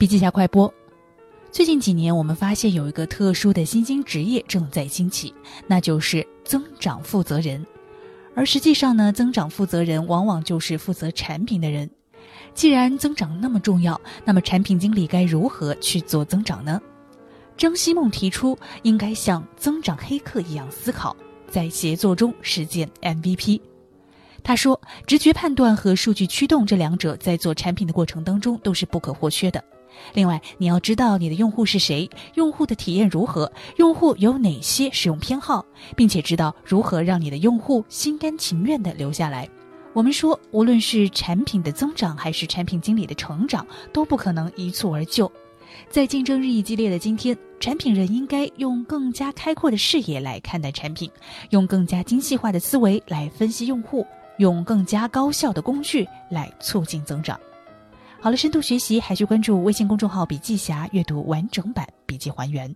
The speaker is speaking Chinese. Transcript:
笔记侠快播。最近几年，我们发现有一个特殊的新兴职业正在兴起，那就是增长负责人。而实际上呢，增长负责人往往就是负责产品的人。既然增长那么重要，那么产品经理该如何去做增长呢？张希梦提出，应该像增长黑客一样思考，在协作中实践 MVP。他说，直觉判断和数据驱动这两者在做产品的过程当中都是不可或缺的。另外，你要知道你的用户是谁，用户的体验如何，用户有哪些使用偏好，并且知道如何让你的用户心甘情愿地留下来。我们说，无论是产品的增长还是产品经理的成长，都不可能一蹴而就。在竞争日益激烈的今天，产品人应该用更加开阔的视野来看待产品，用更加精细化的思维来分析用户，用更加高效的工具来促进增长。好了，深度学习还需关注微信公众号“笔记侠”，阅读完整版笔记还原。